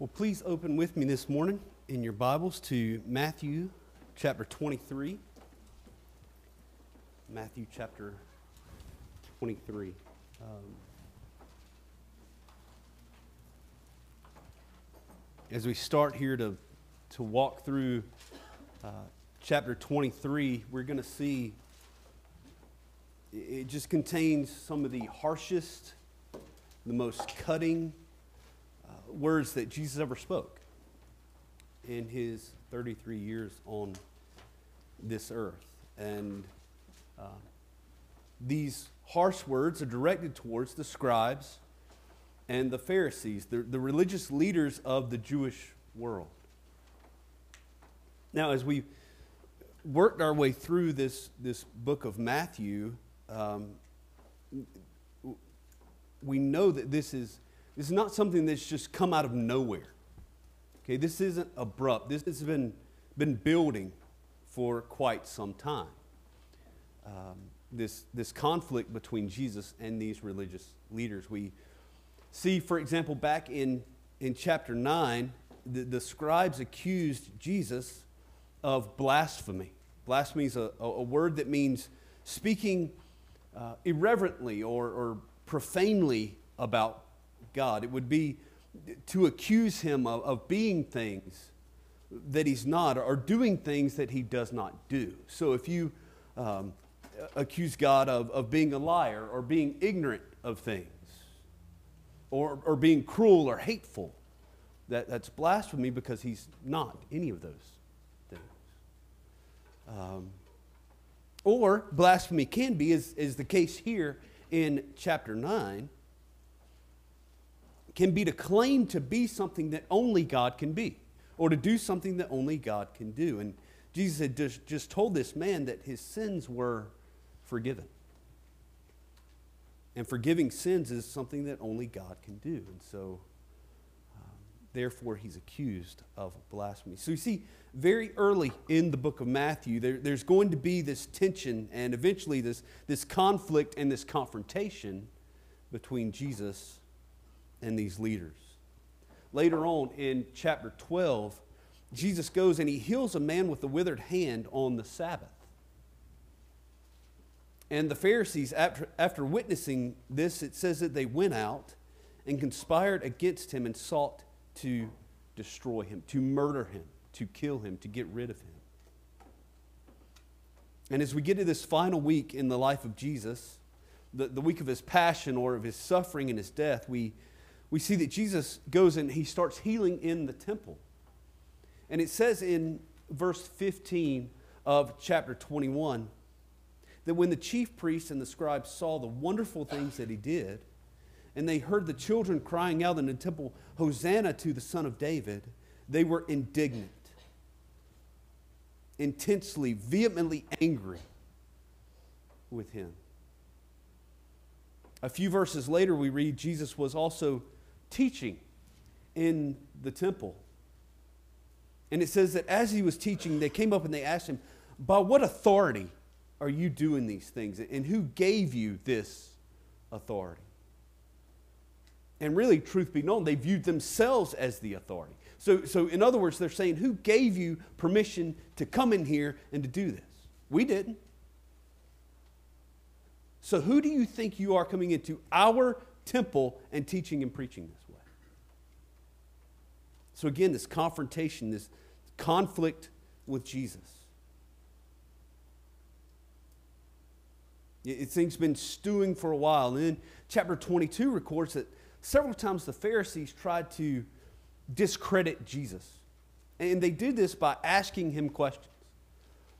Well, please open with me this morning in your Bibles to Matthew chapter 23. Matthew chapter 23. Um, as we start here to, to walk through uh, chapter 23, we're going to see it just contains some of the harshest, the most cutting, words that Jesus ever spoke in his 33 years on this earth. And uh, these harsh words are directed towards the scribes and the Pharisees, the, the religious leaders of the Jewish world. Now, as we worked our way through this, this book of Matthew, um, we know that this is this is not something that's just come out of nowhere. Okay, this isn't abrupt. This has been, been building for quite some time. Um, this, this conflict between Jesus and these religious leaders. We see, for example, back in, in chapter 9, the, the scribes accused Jesus of blasphemy. Blasphemy is a, a, word that means speaking uh, irreverently or, or profanely about God. It would be to accuse him of, of being things that he's not or doing things that he does not do. So if you um, accuse God of, of being a liar or being ignorant of things or, or being cruel or hateful, that, that's blasphemy because he's not any of those things. Um, or blasphemy can be, as is the case here in chapter 9 can be to claim to be something that only God can be, or to do something that only God can do. And Jesus had just, just told this man that his sins were forgiven. And forgiving sins is something that only God can do. And so, um, therefore, he's accused of blasphemy. So you see, very early in the book of Matthew, there, there's going to be this tension and eventually this, this conflict and this confrontation between Jesus and these leaders. Later on in chapter 12, Jesus goes and he heals a man with a withered hand on the Sabbath. And the Pharisees, after, after witnessing this, it says that they went out and conspired against him and sought to destroy him, to murder him, to kill him, to get rid of him. And as we get to this final week in the life of Jesus, the, the week of his passion or of his suffering and his death, we we see that Jesus goes and he starts healing in the temple. And it says in verse 15 of chapter 21 that when the chief priests and the scribes saw the wonderful things that he did, and they heard the children crying out in the temple, Hosanna to the Son of David, they were indignant, intensely, vehemently angry with him. A few verses later, we read Jesus was also teaching in the temple. And it says that as he was teaching, they came up and they asked him, By what authority are you doing these things? And who gave you this authority? And really, truth be known, they viewed themselves as the authority. So, so in other words, they're saying, Who gave you permission to come in here and to do this? We didn't. So, who do you think you are coming into our temple and teaching and preaching this? So, again, this confrontation, this conflict with Jesus. It, things been stewing for a while. And then chapter 22 records that several times the Pharisees tried to discredit Jesus. And they did this by asking him questions.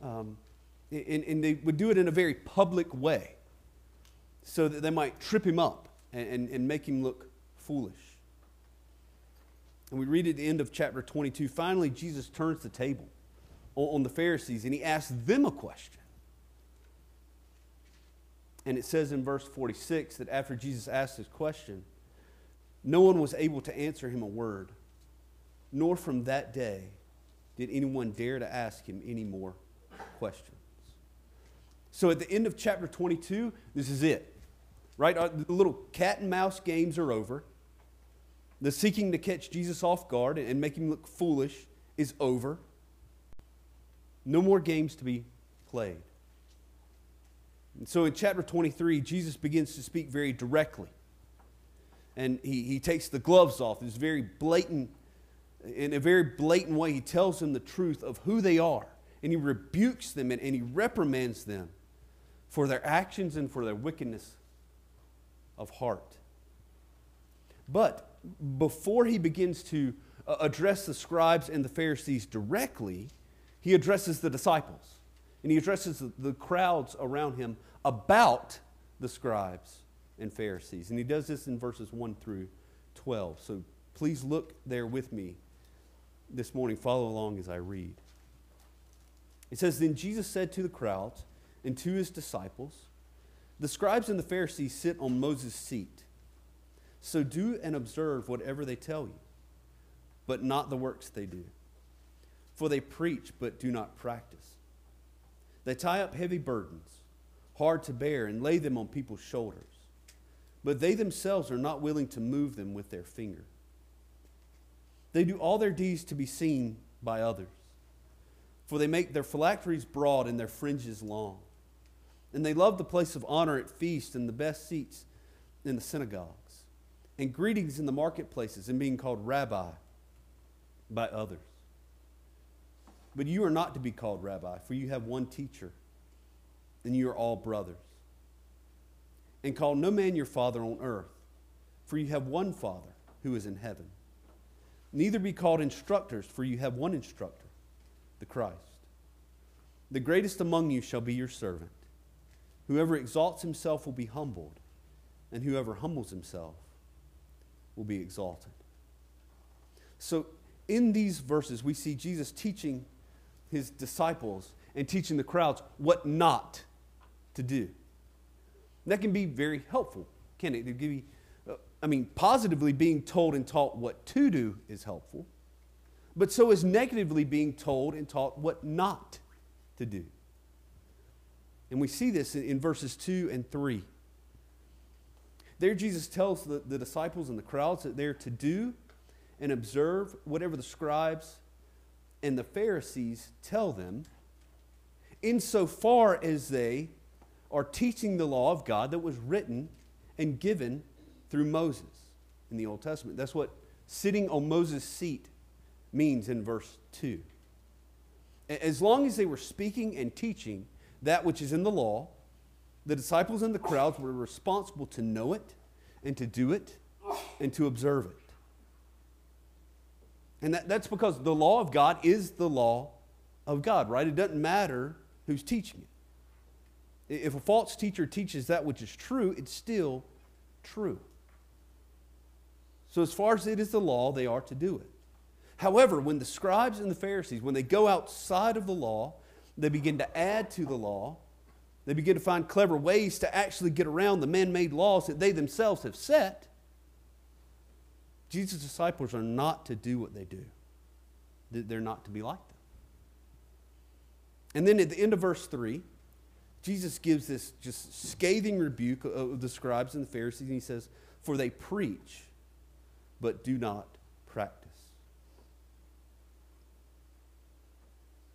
Um, and, and, they would do it in a very public way so that they might trip him up and, and, and make him look foolish. And we read at the end of chapter 22 finally, Jesus turns the table on the Pharisees and he asks them a question. And it says in verse 46 that after Jesus asked this question, no one was able to answer him a word, nor from that day did anyone dare to ask him any more questions. So at the end of chapter 22, this is it, right? Uh, the little cat and mouse games are over. The seeking to catch Jesus off guard and make him look foolish is over. No more games to be played. And so in chapter 23, Jesus begins to speak very directly. And he, he takes the gloves off. It's very blatant, in a very blatant way, he tells them the truth of who they are. And he rebukes them and, and he reprimands them for their actions and for their wickedness of heart. But before he begins to uh, address the scribes and the Pharisees directly, he addresses the disciples. And he addresses the crowds around him about the scribes and Pharisees. And he does this in verses 1 through 12. So please look there with me this morning. Follow along as I read. It says Then Jesus said to the crowds and to his disciples, The scribes and the Pharisees sit on Moses' seat. So do and observe whatever they tell you, but not the works they do. For they preach, but do not practice. They tie up heavy burdens, hard to bear, and lay them on people's shoulders. But they themselves are not willing to move them with their finger. They do all their deeds to be seen by others. For they make their phylacteries broad and their fringes long. And they love the place of honor at feasts and the best seats in the synagogue and greetings in the marketplaces and being called rabbi by others. But you are not to be called rabbi, for you have one teacher, and you are all brothers. And call no man your father on earth, for you have one Father who is in heaven. Neither be called instructors, for you have one instructor, the Christ. The greatest among you shall be your servant. Whoever exalts himself will be humbled, and whoever humbles himself will be exalted. So, in these verses, we see Jesus teaching his disciples and teaching the crowds what not to do. That can be very helpful, can it? it you, uh, I mean, positively being told and taught what to do is helpful, but so is negatively being told and taught what not to do. And we see this in, in verses 2 and 3. There, Jesus tells the, the disciples and the crowds that they're to do and observe whatever the scribes and the Pharisees tell them, insofar as they are teaching the law of God that was written and given through Moses in the Old Testament. That's what sitting on Moses' seat means in verse 2. As long as they were speaking and teaching that which is in the law, the disciples and the crowds were responsible to know it and to do it and to observe it. And that, that's because the law of God is the law of God, right? It doesn't matter who's teaching it. If a false teacher teaches that which is true, it's still true. So, as far as it is the law, they are to do it. However, when the scribes and the Pharisees, when they go outside of the law, they begin to add to the law they begin to find clever ways to actually get around the man made laws that they themselves have set. Jesus' disciples are not to do what they do, they're not to be like them. And then at the end of verse 3, Jesus gives this just scathing rebuke of the scribes and the Pharisees, and he says, For they preach, but do not practice.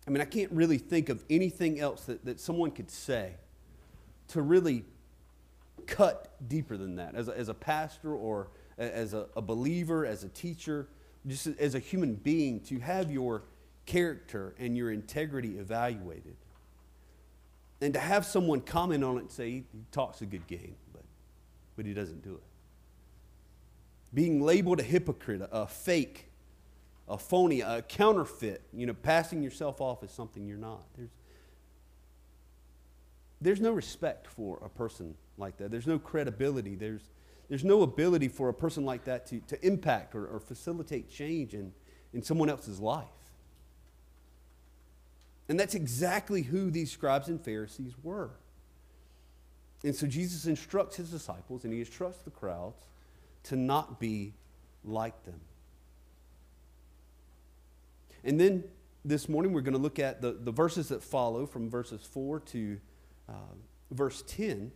I mean, I can't really think of anything else that, that someone could say to really cut deeper than that. As a, as a pastor or as a, a believer, as a teacher, just as a human being, to have your character and your integrity evaluated. And to have someone comment on it and say, he talks a good game, but, but he doesn't do it. Being labeled a hypocrite, a, fake, a phony, a counterfeit, you know, passing yourself off as something you're not. There's, there's no respect for a person like that. There's no credibility. There's, there's no ability for a person like that to, to impact or, or facilitate change in, in someone else's life. And that's exactly who these scribes and Pharisees were. And so Jesus instructs his disciples and he instructs the crowds to not be like them. And then this morning we're going to look at the, the verses that follow from verses 4 to uh, verse 10.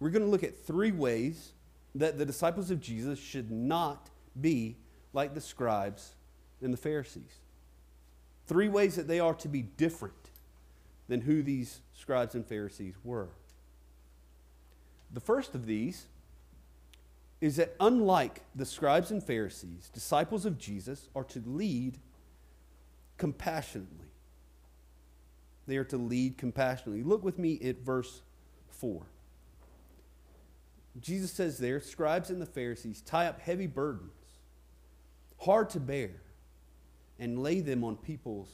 We're going to look at three ways that the disciples of Jesus should not be like the scribes and the Pharisees. Three ways that they are to be different than who these scribes and Pharisees were. The first of these is that unlike the scribes and Pharisees, disciples of Jesus are to lead compassionately. They are to lead compassionately. Look with me at verse 4. Jesus says there, scribes and the Pharisees tie up heavy burdens, hard to bear, and lay them on people's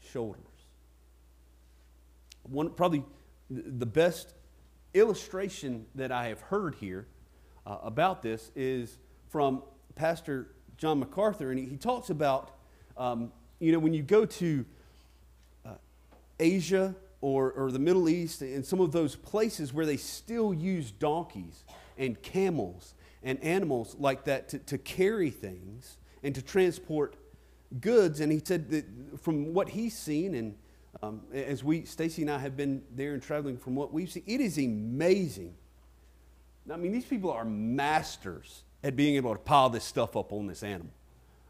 shoulders. One, probably the best illustration that I have heard here uh, about this is from Pastor John MacArthur, and he, he talks about, um, you know, when you go to Asia or, or the Middle East and some of those places where they still use donkeys and camels and animals like that to, to carry things and to transport goods. And he said that from what he's seen, and um, as we, Stacy and I have been there and traveling from what we've seen, it is amazing. I mean, these people are masters at being able to pile this stuff up on this animal.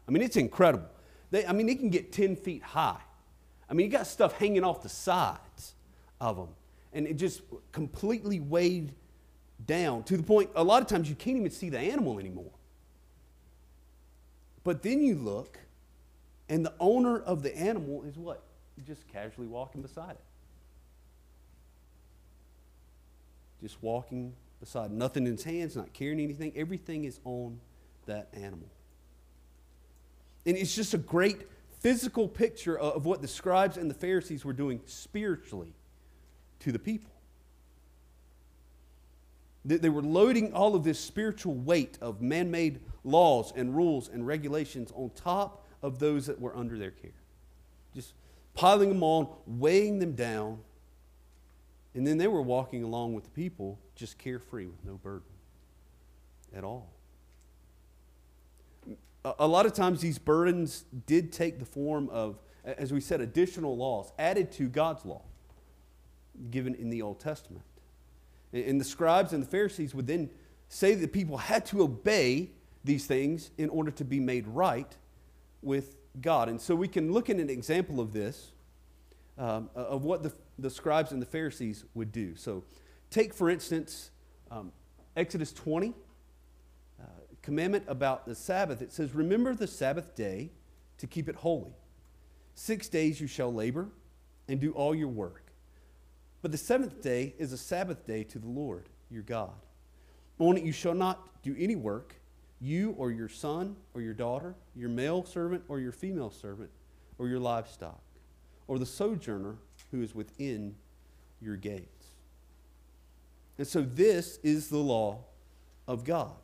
I mean, it's incredible. They, I mean, they can get 10 feet high. I mean, you got stuff hanging off the sides of them. And it just completely weighed down to the point, a lot of times you can't even see the animal anymore. But then you look, and the owner of the animal is what? Just casually walking beside it. Just walking beside, nothing in his hands, not carrying anything. Everything is on that animal. And it's just a great physical picture of what the scribes and the Pharisees were doing spiritually to the people. They were loading all of this spiritual weight of man made laws and rules and regulations on top of those that were under their care. Just piling them on, weighing them down. And then they were walking along with the people, just carefree with no burden at all a lot of times these burdens did take the form of, as we said, additional laws added to God's law given in the Old Testament. And the scribes and the Pharisees would then say that people had to obey these things in order to be made right with God. And so we can look at an example of this, um, of what the, the scribes and the Pharisees would do. So take, for instance, um, Exodus 20 commandment about the Sabbath, it says, Remember the Sabbath day to keep it holy. Six days you shall labor and do all your work. But the seventh day is a Sabbath day to the Lord your God. On it you shall not do any work, you or your son or your daughter, your male servant or your female servant, or your livestock, or the sojourner who is within your gates. And so this is the law of God.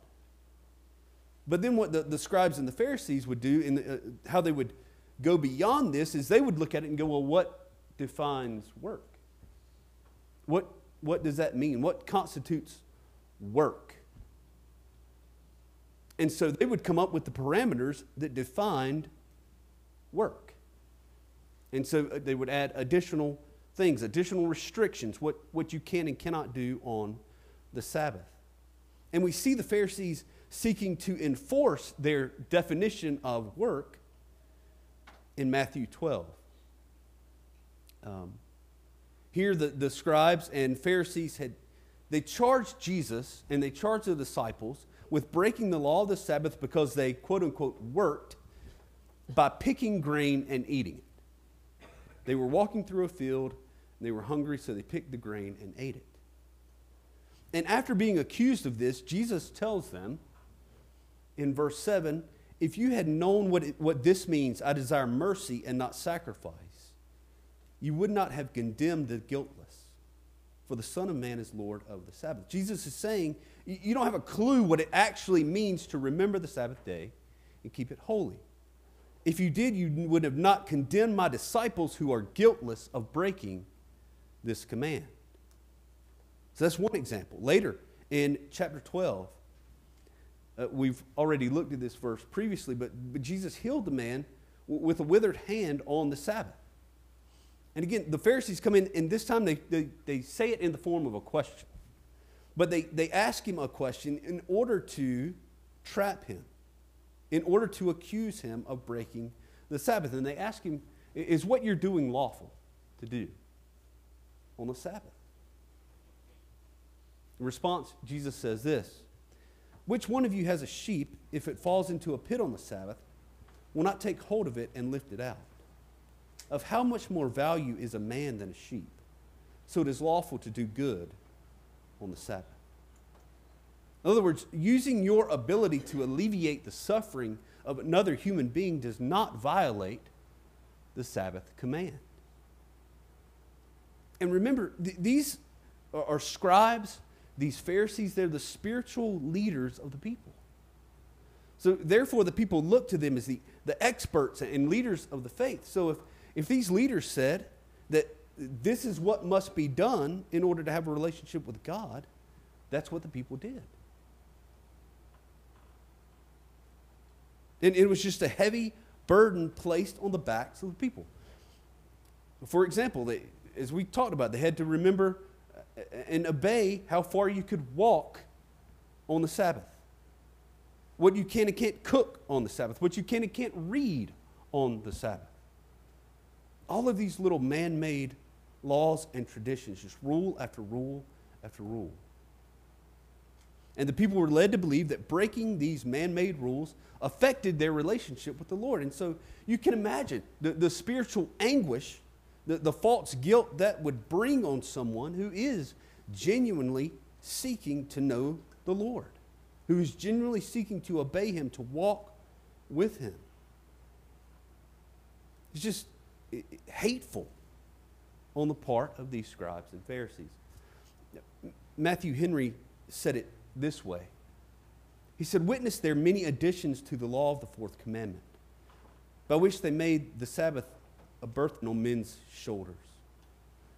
But then what the, the scribes and the Pharisees would do, and uh, how they would go beyond this, is they would look at it and go, well, what defines work? What, what does that mean? What constitutes work? And so they would come up with the parameters that defined work. And so uh, they would add additional things, additional restrictions, what, what you can and cannot do on the Sabbath. And we see the Pharisees seeking to enforce their definition of work in Matthew 12. Um, here, the, the scribes and Pharisees had they charged Jesus and they charged the disciples with breaking the law of the Sabbath because they quote unquote worked by picking grain and eating it. They were walking through a field and they were hungry, so they picked the grain and ate it. And after being accused of this, Jesus tells them in verse 7 if you had known what, it, what this means, I desire mercy and not sacrifice, you would not have condemned the guiltless. For the Son of Man is Lord of the Sabbath. Jesus is saying, you don't have a clue what it actually means to remember the Sabbath day and keep it holy. If you did, you would have not condemned my disciples who are guiltless of breaking this command. So that's one example. Later in chapter 12, uh, we've already looked at this verse previously, but, but Jesus healed the man w- with a withered hand on the Sabbath. And again, the Pharisees come in, and this time they, they, they say it in the form of a question. But they, they ask him a question in order to trap him, in order to accuse him of breaking the Sabbath. And they ask him, Is what you're doing lawful to do on the Sabbath? In response, Jesus says this Which one of you has a sheep, if it falls into a pit on the Sabbath, will not take hold of it and lift it out? Of how much more value is a man than a sheep? So it is lawful to do good on the Sabbath. In other words, using your ability to alleviate the suffering of another human being does not violate the Sabbath command. And remember, th- these are scribes, these Pharisees, they're the spiritual leaders of the people. So therefore, the people look to them as the, the experts and leaders of the faith. So if, if these leaders said that this is what must be done in order to have a relationship with God, that's what the people did. And it was just a heavy burden placed on the backs of the people. For example, they, as we talked about, they had to remember and obey how far you could walk on the Sabbath, what you can and can't cook on the Sabbath, what you can and can't read on the Sabbath. All of these little man made laws and traditions, just rule after rule after rule. And the people were led to believe that breaking these man made rules affected their relationship with the Lord. And so you can imagine the, the spiritual anguish, the, the false guilt that would bring on someone who is genuinely seeking to know the Lord, who is genuinely seeking to obey Him, to walk with Him. It's just hateful on the part of these scribes and Pharisees. Matthew Henry said it this way He said, Witness their many additions to the law of the fourth commandment, by which they made the Sabbath a burden on men's shoulders.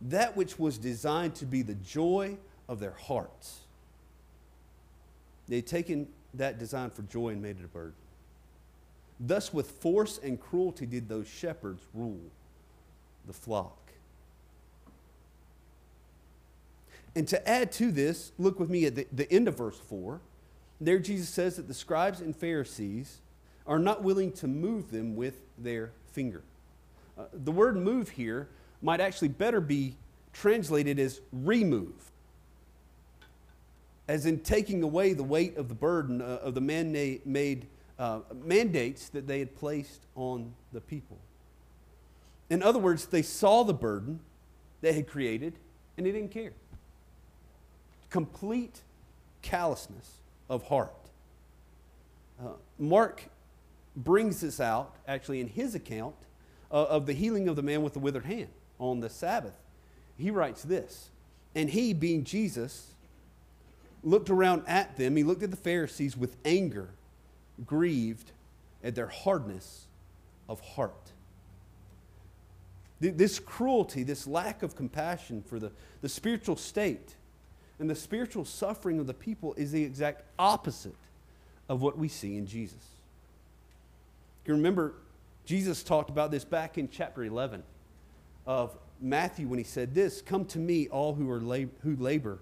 That which was designed to be the joy of their hearts. They had taken that design for joy and made it a burden. Thus, with force and cruelty, did those shepherds rule the flock. And to add to this, look with me at the, the end of verse 4. There, Jesus says that the scribes and Pharisees are not willing to move them with their finger. Uh, the word move here might actually better be translated as remove, as in taking away the weight of the burden uh, of the man made uh, mandates that they had placed on the people. In other words, they saw the burden they had created and they didn't care complete callousness of heart. Uh, Mark brings this out actually in his account uh, of the healing of the man with the withered hand on the Sabbath. He writes this And he, being Jesus, looked around at them. He looked at the Pharisees with anger, grieved at their hardness of heart. This cruelty, this lack of compassion for the, the spiritual state and the spiritual suffering of the people is the exact opposite of what we see in Jesus. You remember, Jesus talked about this back in chapter 11 of Matthew when he said this Come to me, all who, are lab- who labor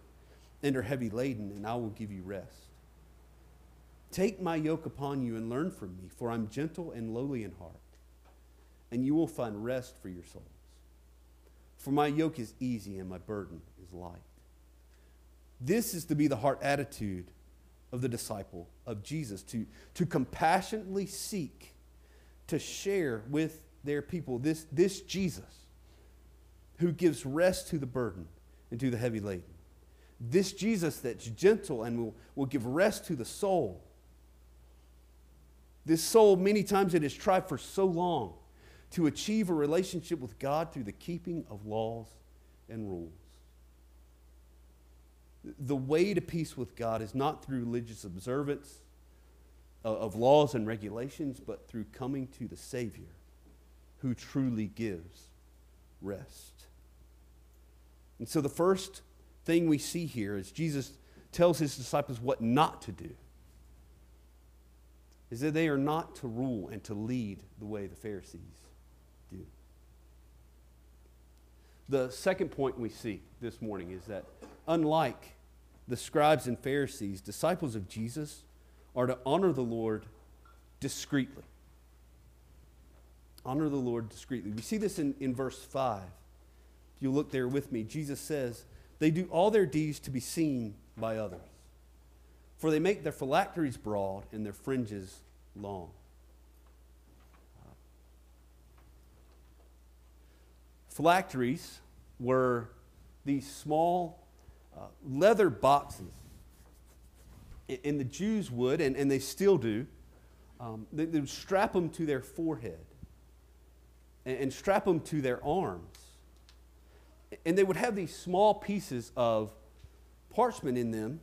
and are heavy laden, and I will give you rest. Take my yoke upon you and learn from me, for I'm gentle and lowly in heart, and you will find rest for your souls. For my yoke is easy and my burden is light. This is to be the heart attitude of the disciple of Jesus to, to compassionately seek to share with their people this, this Jesus who gives rest to the burden and to the heavy laden. This Jesus that's gentle and will, will give rest to the soul. This soul, many times it has tried for so long to achieve a relationship with God through the keeping of laws and rules. The way to peace with God is not through religious observance Uh, of laws and regulations, but through coming to the Savior who truly gives rest. And so the first thing we see here is Jesus tells his disciples what not to do. Is that they are not to rule and to lead the way the Pharisees do. The second point we see this morning is that unlike the scribes and Pharisees, disciples of Jesus, are to honor the Lord discreetly. Honor the Lord discreetly. We see this in, in verse 5. If you look there with me, Jesus says, They do all their deeds to be seen by others, for they make their phylacteries broad and their fringes long. Phylacteries were these small uh, leather boxes. And the Jews would, and, and they still do, um, they, they, would strap them to their forehead and, and strap them to their arms. And they would have these small pieces of parchment in them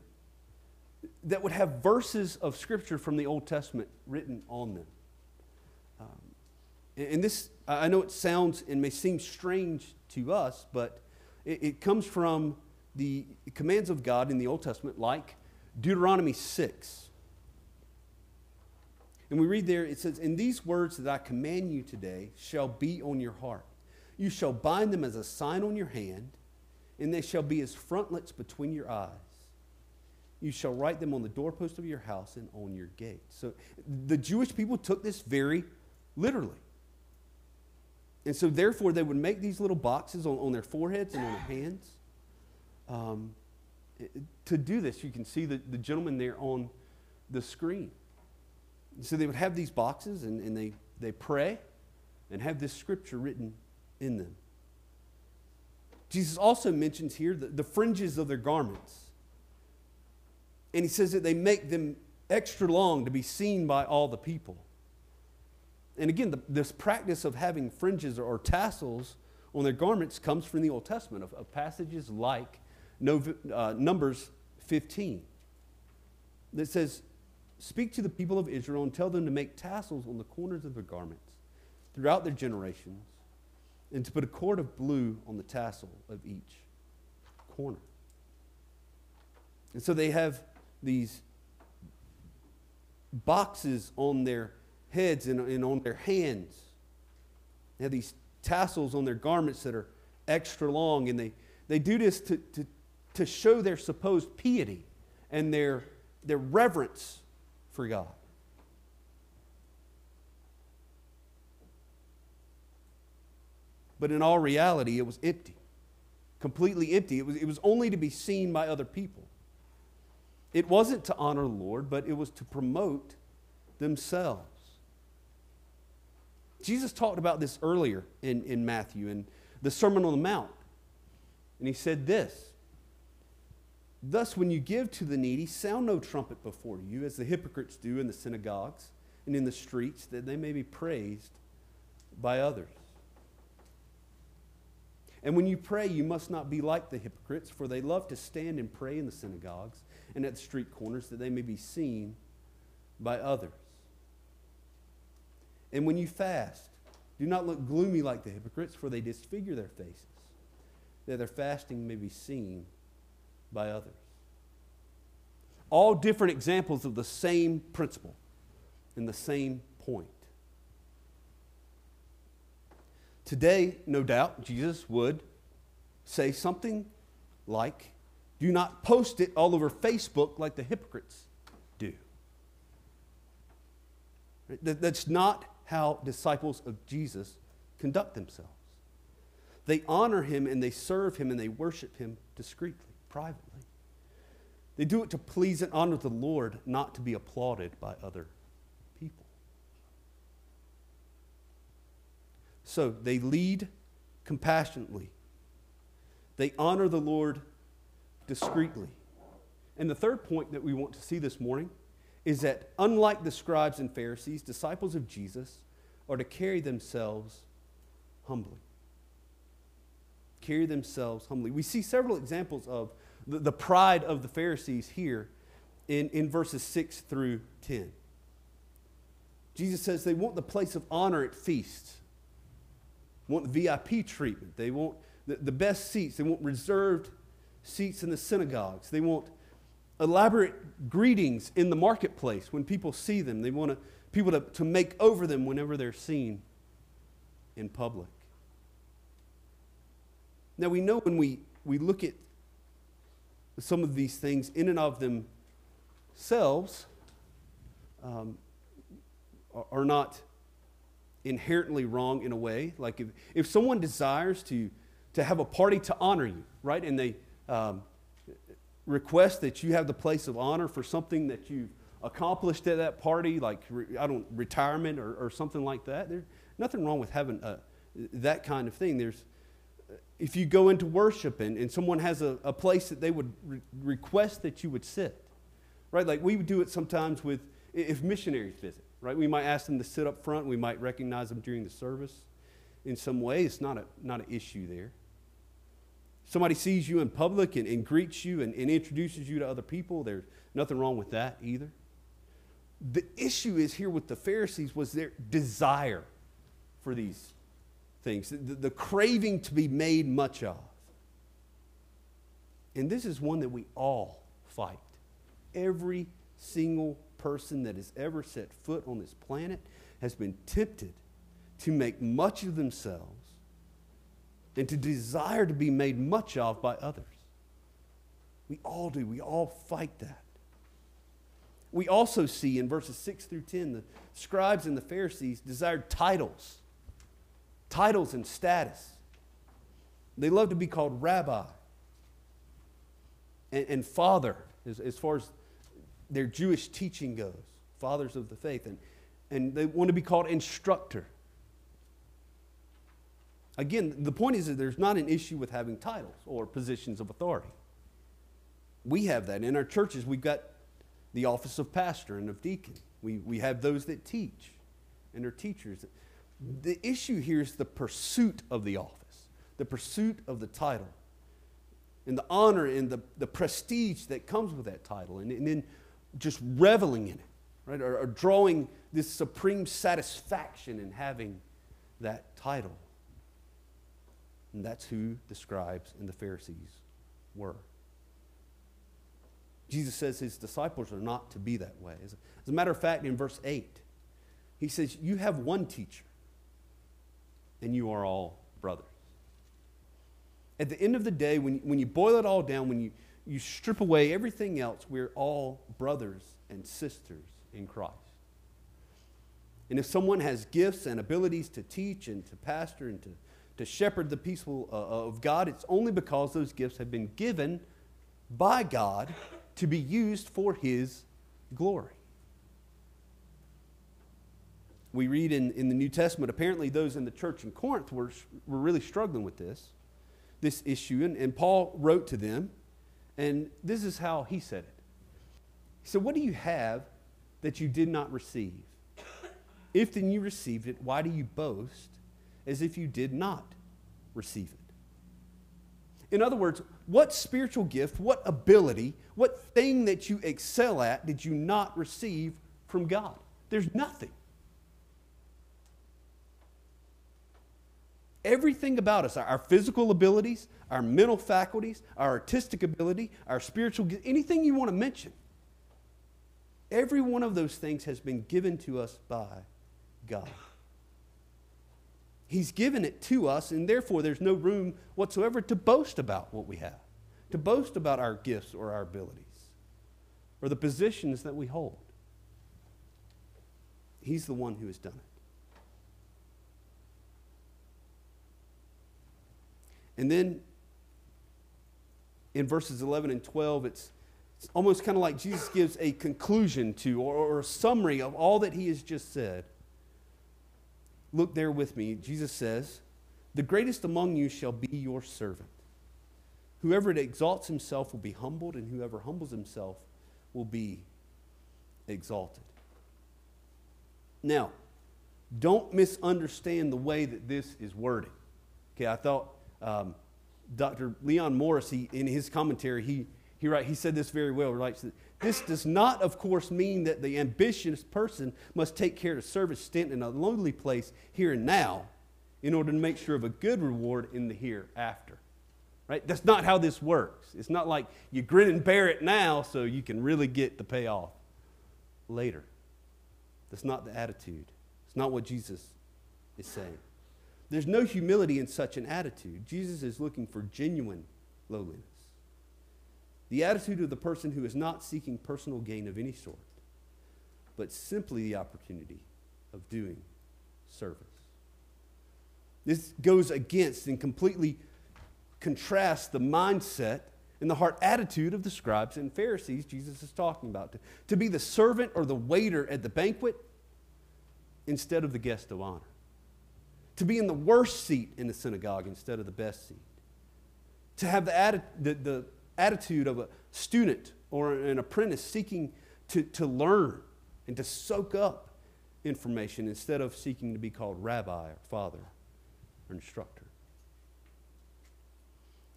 that would have verses of Scripture from the Old Testament written on them. Um, and this, I know it sounds and may seem strange to us, but it, it comes from the commands of God in the Old Testament, like Deuteronomy 6. And we read there, it says, And these words that I command you today shall be on your heart. You shall bind them as a sign on your hand, and they shall be as frontlets between your eyes. You shall write them on the doorpost of your house and on your gate. So the Jewish people took this very literally. And so, therefore, they would make these little boxes on, on their foreheads and on their hands. Um, to do this, you can see the, the gentleman there on the screen. So they would have these boxes and, and they, they pray and have this scripture written in them. Jesus also mentions here the, the fringes of their garments. And he says that they make them extra long to be seen by all the people. And again, the, this practice of having fringes or, or, tassels on their garments comes from the Old Testament, of, of passages like uh, Numbers 15 that says, Speak to the people of Israel and tell them to make tassels on the corners of their garments throughout their generations, and to put a cord of blue on the tassel of each corner. And so they have these boxes on their heads and, and on their hands. They have these tassels on their garments that are extra long, and they, they do this to, to, to show their supposed piety and their, their reverence for God. But in all reality, it was empty, completely empty. It was, it was only to be seen by other people. It wasn't to honor the Lord, but it was to promote themselves. Jesus talked about this earlier in, in Matthew in the Sermon on the Mount. And he said this Thus, when you give to the needy, sound no trumpet before you, as the hypocrites do in the synagogues and in the streets, that they may be praised by others. And when you pray, you must not be like the hypocrites, for they love to stand and pray in the synagogues and at the street corners, that they may be seen by others. And when you fast, do not look gloomy like the hypocrites, for they disfigure their faces, that their fasting may be seen by others. All different examples of the same principle and the same point. Today, no doubt, Jesus would say something like, Do not post it all over Facebook like the hypocrites do. That's not how disciples of Jesus conduct themselves. They honor him and they serve him and they worship him discreetly privately. They do it to please and honor the Lord, not to be applauded by other people. So they lead compassionately, they honor the Lord discreetly. And the third point that we want to see this morning is that unlike the scribes and Pharisees, disciples of Jesus are to carry themselves humbly carry themselves humbly. We see several examples of the, the pride of the Pharisees here in, in verses 6 through 10. Jesus says they want the place of honor at feasts, want VIP treatment, they want the, the best seats, they want reserved seats in the synagogues, they want elaborate greetings in the marketplace when people see them, they want to, people to, to make over them whenever they're seen in public. Now we know when we, we look at some of these things in and of themselves um, are not inherently wrong in a way. Like if, if someone desires to, to have a party to honor you, right, and they um, request that you have the place of honor for something that you've accomplished at that party, like, I don't, retirement or, or something like that, there's nothing wrong with having a, that kind of thing. There's, if you go into worship and, and someone has a, a place that they would re- request that you would sit, right? Like we would do it sometimes with, if missionaries visit, right? We might ask them to sit up front. We might recognize them during the service in some way. It's not, a, not an issue there. Somebody sees you in public and, and greets you and, and introduces you to other people. There's nothing wrong with that either. The issue is here with the Pharisees was their desire for these things, the, the craving to be made much of. And this is one that we all fight. Every single person that has ever set foot on this planet has been tempted to make much of themselves and to desire to be made much of by others. We all do. We all fight that. We also see in verses 6 through 10 the scribes and the Pharisees desired titles titles and status. They love to be called rabbi and, and father, as, as far as their Jewish teaching goes, fathers of the faith. And, and they want to be called instructor. Again, the point is that there's not an issue with having titles or positions of authority. We have that. In our churches, we've got the office of pastor and of deacon. We, we have those that teach and are teachers. The issue here is the pursuit of the office, the pursuit of the title, and the honor and the, the prestige that comes with that title, and, and then just reveling in it, right? Or, or drawing this supreme satisfaction in having that title. And that's who the scribes and the Pharisees were. Jesus says his disciples are not to be that way. As a matter of fact, in verse 8, he says, You have one teacher and you are all brothers. At the end of the day, when, when you boil it all down, when you, you strip away everything else, we're all brothers and sisters in Christ. And if someone has gifts and abilities to teach and to pastor and to, to shepherd the peaceful uh, of God, it's only because those gifts have been given by God to be used for His glory we read in, in the New Testament, apparently those in the church in Corinth were, were really struggling with this, this issue. And, and Paul wrote to them, and this is how he said it. He said, What do you have that you did not receive? If then you received it, why do you boast as if you did not receive it? In other words, what spiritual gift, what ability, what thing that you excel at did you not receive from God? There's nothing. Everything about us our physical abilities, our mental faculties, our artistic ability, our spiritual, anything you want to mention. Every one of those things has been given to us by God. He's given it to us, and therefore there's no room whatsoever to boast about what we have, to boast about our gifts or our abilities, or the positions that we hold. He's the one who has done it. And then in verses 11 and 12, it's, it's almost kind of like Jesus gives a conclusion to or, or a summary of all that he has just said. Look there with me. Jesus says, The greatest among you shall be your servant. Whoever exalts himself will be humbled, and whoever humbles himself will be exalted. Now, don't misunderstand the way that this is worded. Okay, I thought um, Dr. Leon Morris, he, in his commentary, he, he, write, he said this very well. Writes that this does not, of course, mean that the ambitious person must take care to serve a stint in a lonely place here and now in order to make sure of a good reward in the hereafter. Right? That's not how this works. It's not like you grin and bear it now so you can really get the payoff later. That's not the attitude. It's not what Jesus is saying. There's no humility in such an attitude. Jesus is looking for genuine lowliness. The attitude of the person who is not seeking personal gain of any sort, but simply the opportunity of doing service. This goes against and completely contrasts the mindset and the heart attitude of the scribes and Pharisees Jesus is talking about. To, be the servant or the waiter at the banquet instead of the guest of honor. To be in the worst seat in the synagogue instead of the best seat. To have the, atti- the, the attitude of a student or an apprentice seeking to, to learn and to soak up information instead of seeking to be called rabbi or father or instructor.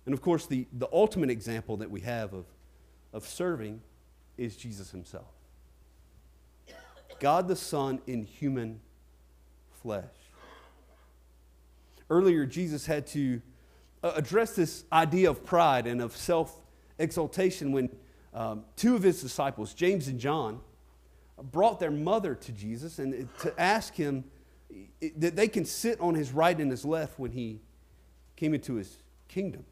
And of course, the, the ultimate example that we have of, of serving is Jesus himself. God the Son in human flesh. Earlier, Jesus had to uh, address this idea of pride and of self exaltation when um, two of his disciples, James and John, brought their mother to Jesus and to ask him that they can sit on his right and his left when he came into his kingdom.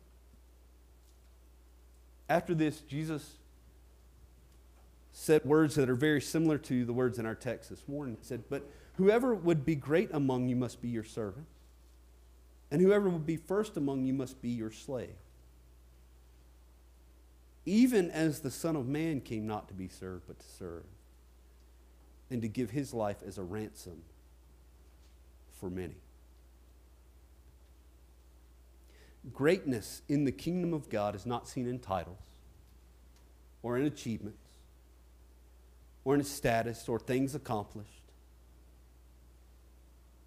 After this, Jesus said words that are very similar to the words in our text this morning. He said, But whoever would be great among you must be your servant, and whoever would be first among you must be your slave. Even as the Son of Man came not to be served, but to serve, and to give his life as a ransom for many. Greatness in the kingdom of God is not seen in titles or in achievements or in status or things accomplished.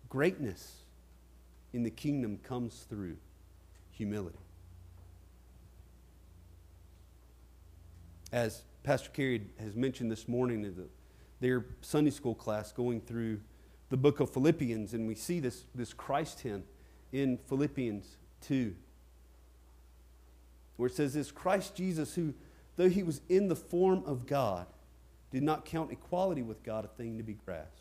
Greatness in the kingdom comes through humility. As Pastor Carey has mentioned this morning in the, their Sunday school class, going through the book of Philippians, and we see this, this Christ hymn in Philippians 2, where it says, This Christ Jesus, who, though he was in the form of God, did not count equality with God a thing to be grasped.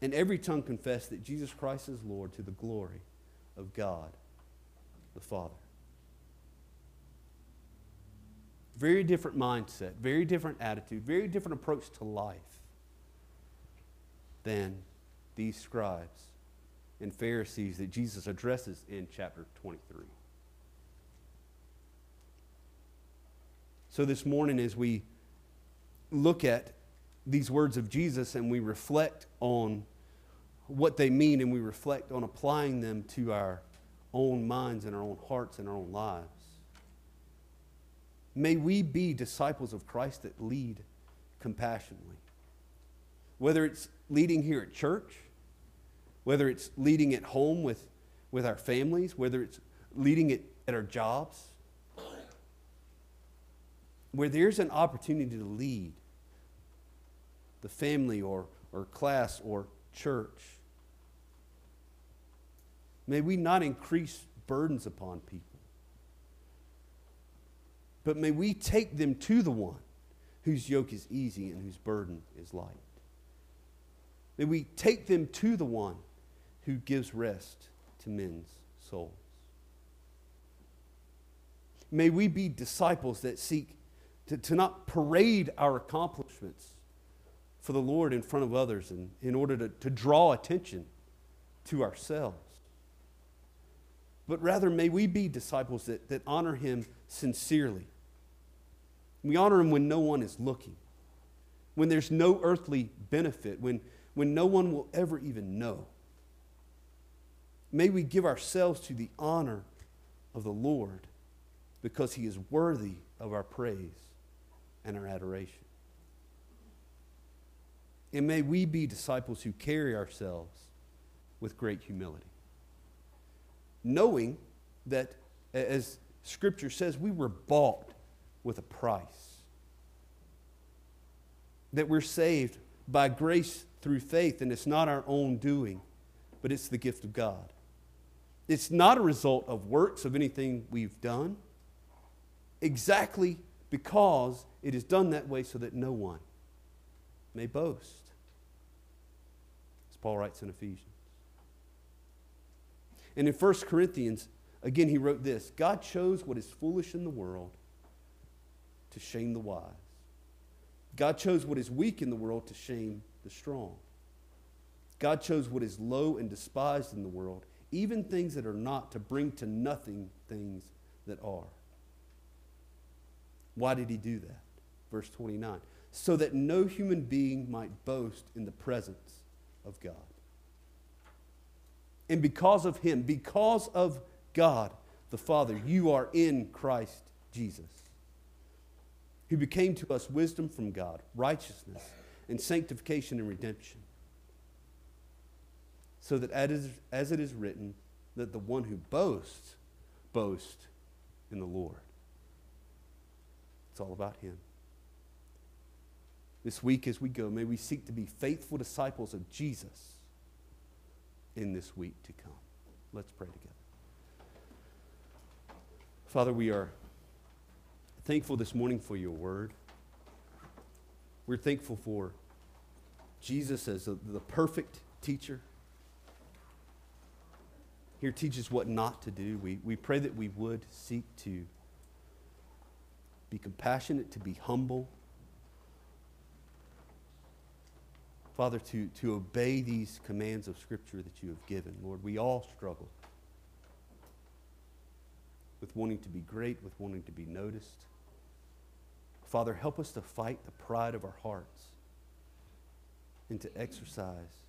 and every tongue confess that Jesus Christ is Lord to the glory of God the Father. Very different mindset, very different attitude, very different approach to life than these scribes and Pharisees that Jesus addresses in chapter 23. So, this morning, as we look at these words of Jesus and we reflect on what they mean and we reflect on applying them to our own minds and our own hearts and our own lives, may we be disciples of Christ that lead compassionately. Whether it's leading here at church, whether it's leading at home with, with our families, whether it's leading it at our jobs, where there's an opportunity to lead the family or, or class or church, may we not increase burdens upon people, but may we take them to the one whose yoke is easy and whose burden is light. May we take them to the one who gives rest to men's souls. May we be disciples that seek to, to not parade our accomplishments for the Lord in front of others and in order to, to draw attention to ourselves. But rather, may we be disciples that, that honor Him sincerely. We honor Him when no one is looking, when there's no earthly benefit, when, when no one will ever even know. May we give ourselves to the honor of the Lord because He is worthy of our praise and our adoration. And may we be disciples who carry ourselves with great humility. Knowing that, as Scripture says, we were bought with a price. that we're saved by grace through faith, and it's not our own doing, but it's the gift of God. It's not a result of works of anything we've done, exactly because it is done that way so that no one may boast. As Paul writes in Ephesians. And in 1 Corinthians, again, he wrote this God chose what is foolish in the world to shame the wise. God chose what is weak in the world to shame the strong. God chose what is low and despised in the world, even things that are not, to bring to nothing things that are. Why did he do that? Verse 29 so that no human being might boast in the presence of God. And because of him, because of God the Father, you are in Christ Jesus, who became to us wisdom from God, righteousness, and sanctification and redemption so that as it is written, that the one who boasts, boasts in the Lord. It's all about Him. This week, as we go, may we seek to be faithful disciples of Jesus in this week to come. Let's pray together. Father, we are thankful this morning for your word. We're thankful for Jesus as a, the perfect teacher here teaches what not to do. We, we pray that we would seek to be compassionate, to be humble. Father, to, to obey these commands of Scripture that you have given. Lord, we all struggle with wanting to be great, with wanting to be noticed. Father, help us to fight the pride of our hearts and to exercise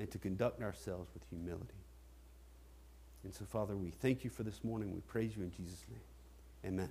and to conduct ourselves with humility. And so, Father, we thank you for this morning. We praise you in Jesus' name. Amen.